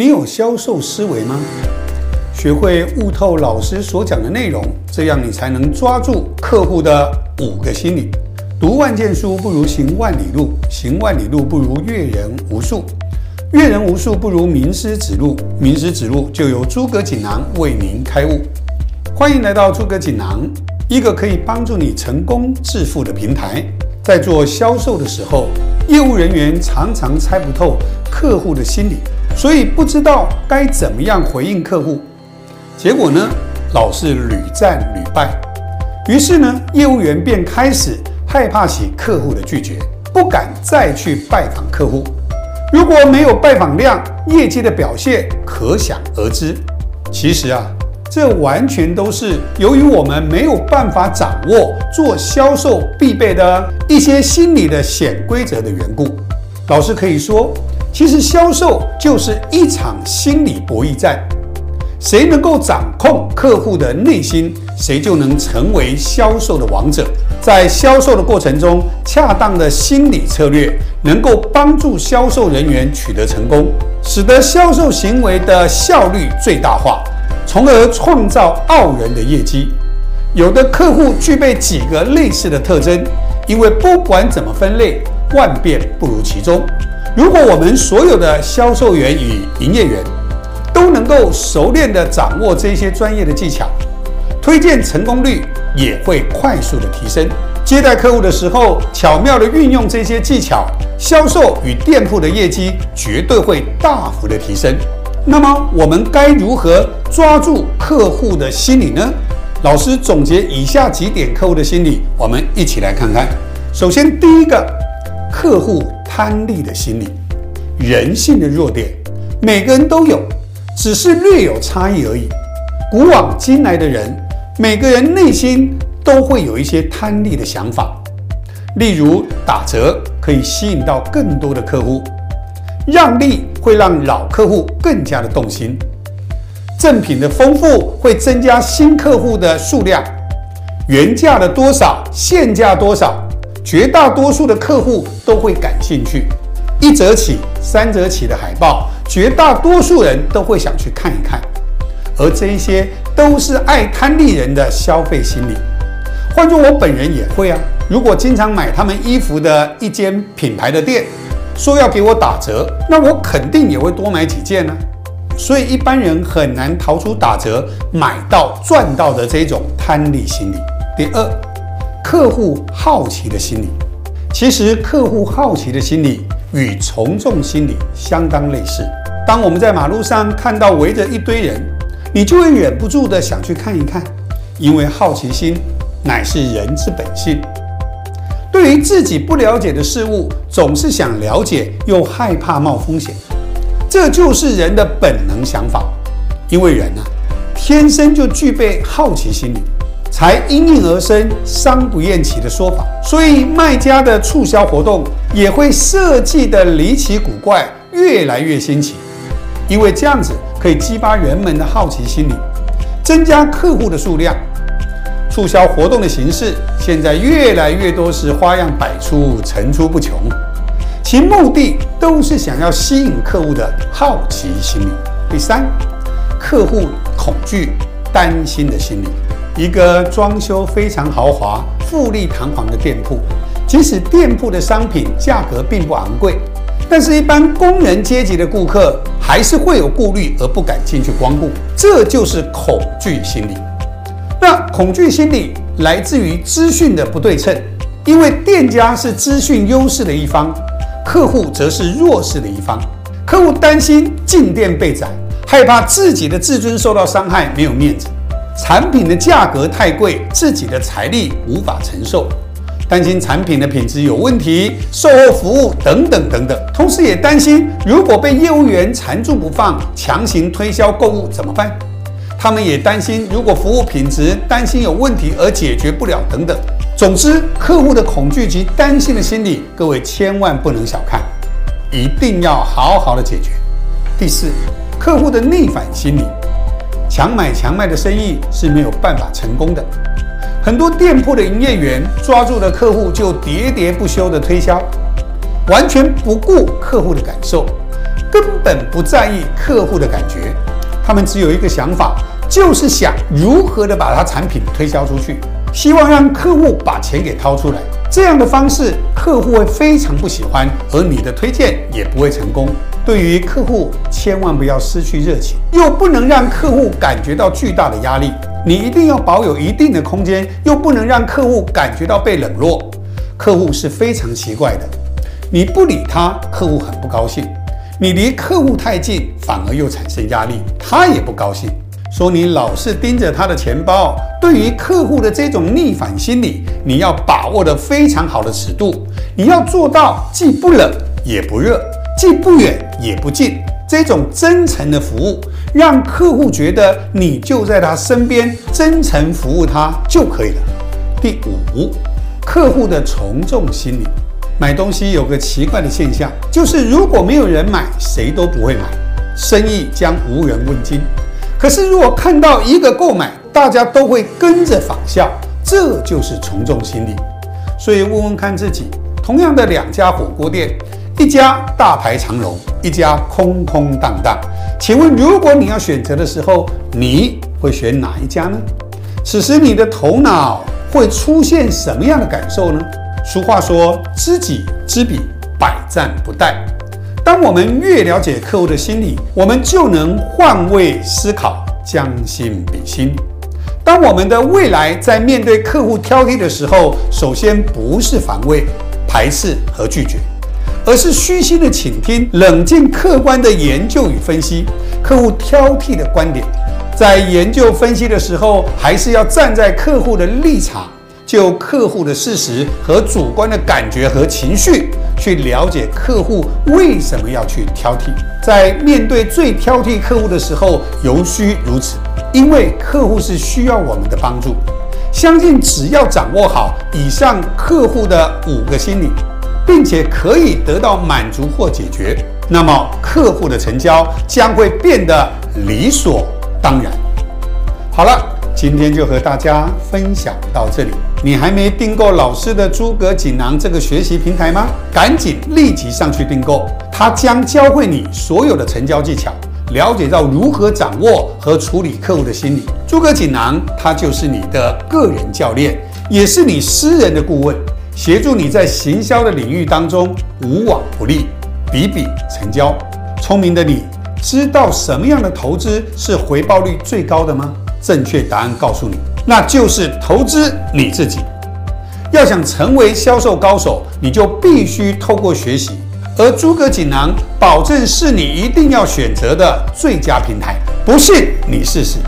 你有销售思维吗？学会悟透老师所讲的内容，这样你才能抓住客户的五个心理。读万卷书不如行万里路，行万里路不如阅人无数，阅人无数不如名师指路，名师指路就由诸葛锦囊为您开悟。欢迎来到诸葛锦囊，一个可以帮助你成功致富的平台。在做销售的时候，业务人员常常猜不透客户的心理，所以不知道该怎么样回应客户。结果呢，老是屡战屡败。于是呢，业务员便开始害怕起客户的拒绝，不敢再去拜访客户。如果没有拜访量，业绩的表现可想而知。其实啊。这完全都是由于我们没有办法掌握做销售必备的一些心理的潜规则的缘故。老师可以说，其实销售就是一场心理博弈战，谁能够掌控客户的内心，谁就能成为销售的王者。在销售的过程中，恰当的心理策略能够帮助销售人员取得成功，使得销售行为的效率最大化。从而创造傲人的业绩。有的客户具备几个类似的特征，因为不管怎么分类，万变不如其中。如果我们所有的销售员与营业员都能够熟练地掌握这些专业的技巧，推荐成功率也会快速的提升。接待客户的时候，巧妙地运用这些技巧，销售与店铺的业绩绝对会大幅的提升。那么我们该如何抓住客户的心理呢？老师总结以下几点客户的心理，我们一起来看看。首先，第一个，客户贪利的心理，人性的弱点，每个人都有，只是略有差异而已。古往今来的人，每个人内心都会有一些贪利的想法，例如打折可以吸引到更多的客户。让利会让老客户更加的动心，赠品的丰富会增加新客户的数量，原价的多少，现价多少，绝大多数的客户都会感兴趣。一折起、三折起的海报，绝大多数人都会想去看一看，而这一些都是爱贪利人的消费心理。换做我本人也会啊，如果经常买他们衣服的一间品牌的店。说要给我打折，那我肯定也会多买几件呢。所以一般人很难逃出打折买到赚到的这种贪利心理。第二，客户好奇的心理，其实客户好奇的心理与从众心理相当类似。当我们在马路上看到围着一堆人，你就会忍不住的想去看一看，因为好奇心乃是人之本性。对于自己不了解的事物，总是想了解，又害怕冒风险，这就是人的本能想法。因为人啊，天生就具备好奇心理，才应运而生“商不厌其”的说法。所以卖家的促销活动也会设计的离奇古怪，越来越新奇，因为这样子可以激发人们的好奇心理，增加客户的数量。促销活动的形式现在越来越多，是花样百出、层出不穷，其目的都是想要吸引客户的好奇心理。第三，客户恐惧、担心的心理。一个装修非常豪华、富丽堂皇的店铺，即使店铺的商品价格并不昂贵，但是一般工人阶级的顾客还是会有顾虑而不敢进去光顾，这就是恐惧心理。那恐惧心理来自于资讯的不对称，因为店家是资讯优势的一方，客户则是弱势的一方。客户担心进店被宰，害怕自己的自尊受到伤害，没有面子；产品的价格太贵，自己的财力无法承受；担心产品的品质有问题，售后服务等等等等。同时也担心，如果被业务员缠住不放，强行推销购物怎么办？他们也担心，如果服务品质担心有问题而解决不了等等。总之，客户的恐惧及担心的心理，各位千万不能小看，一定要好好的解决。第四，客户的逆反心理，强买强卖的生意是没有办法成功的。很多店铺的营业员抓住了客户就喋喋不休的推销，完全不顾客户的感受，根本不在意客户的感觉，他们只有一个想法，就是想如何的把他产品推销出去，希望让客户把钱给掏出来。这样的方式，客户会非常不喜欢，而你的推荐也不会成功。对于客户，千万不要失去热情，又不能让客户感觉到巨大的压力。你一定要保有一定的空间，又不能让客户感觉到被冷落。客户是非常奇怪的，你不理他，客户很不高兴；你离客户太近，反而又产生压力，他也不高兴。说你老是盯着他的钱包，对于客户的这种逆反心理，你要把握的非常好的尺度，你要做到既不冷也不热，既不远也不近。这种真诚的服务，让客户觉得你就在他身边，真诚服务他就可以了。第五，客户的从众心理。买东西有个奇怪的现象，就是如果没有人买，谁都不会买，生意将无人问津。可是如果看到一个购买，大家都会跟着仿效，这就是从众心理。所以问问看自己，同样的两家火锅店。一家大排长龙，一家空空荡荡。请问，如果你要选择的时候，你会选哪一家呢？此时你的头脑会出现什么样的感受呢？俗话说：“知己知彼，百战不殆。”当我们越了解客户的心理，我们就能换位思考，将心比心。当我们的未来在面对客户挑剔的时候，首先不是防卫、排斥和拒绝。而是虚心的倾听，冷静客观的研究与分析客户挑剔的观点，在研究分析的时候，还是要站在客户的立场，就客户的事实和主观的感觉和情绪，去了解客户为什么要去挑剔。在面对最挑剔客户的时候，尤需如此，因为客户是需要我们的帮助。相信只要掌握好以上客户的五个心理。并且可以得到满足或解决，那么客户的成交将会变得理所当然。好了，今天就和大家分享到这里。你还没订购老师的诸葛锦囊这个学习平台吗？赶紧立即上去订购，它将教会你所有的成交技巧，了解到如何掌握和处理客户的心理。诸葛锦囊，它就是你的个人教练，也是你私人的顾问。协助你在行销的领域当中无往不利，笔笔成交。聪明的你知道什么样的投资是回报率最高的吗？正确答案告诉你，那就是投资你自己。要想成为销售高手，你就必须透过学习，而诸葛锦囊保证是你一定要选择的最佳平台。不信你试试。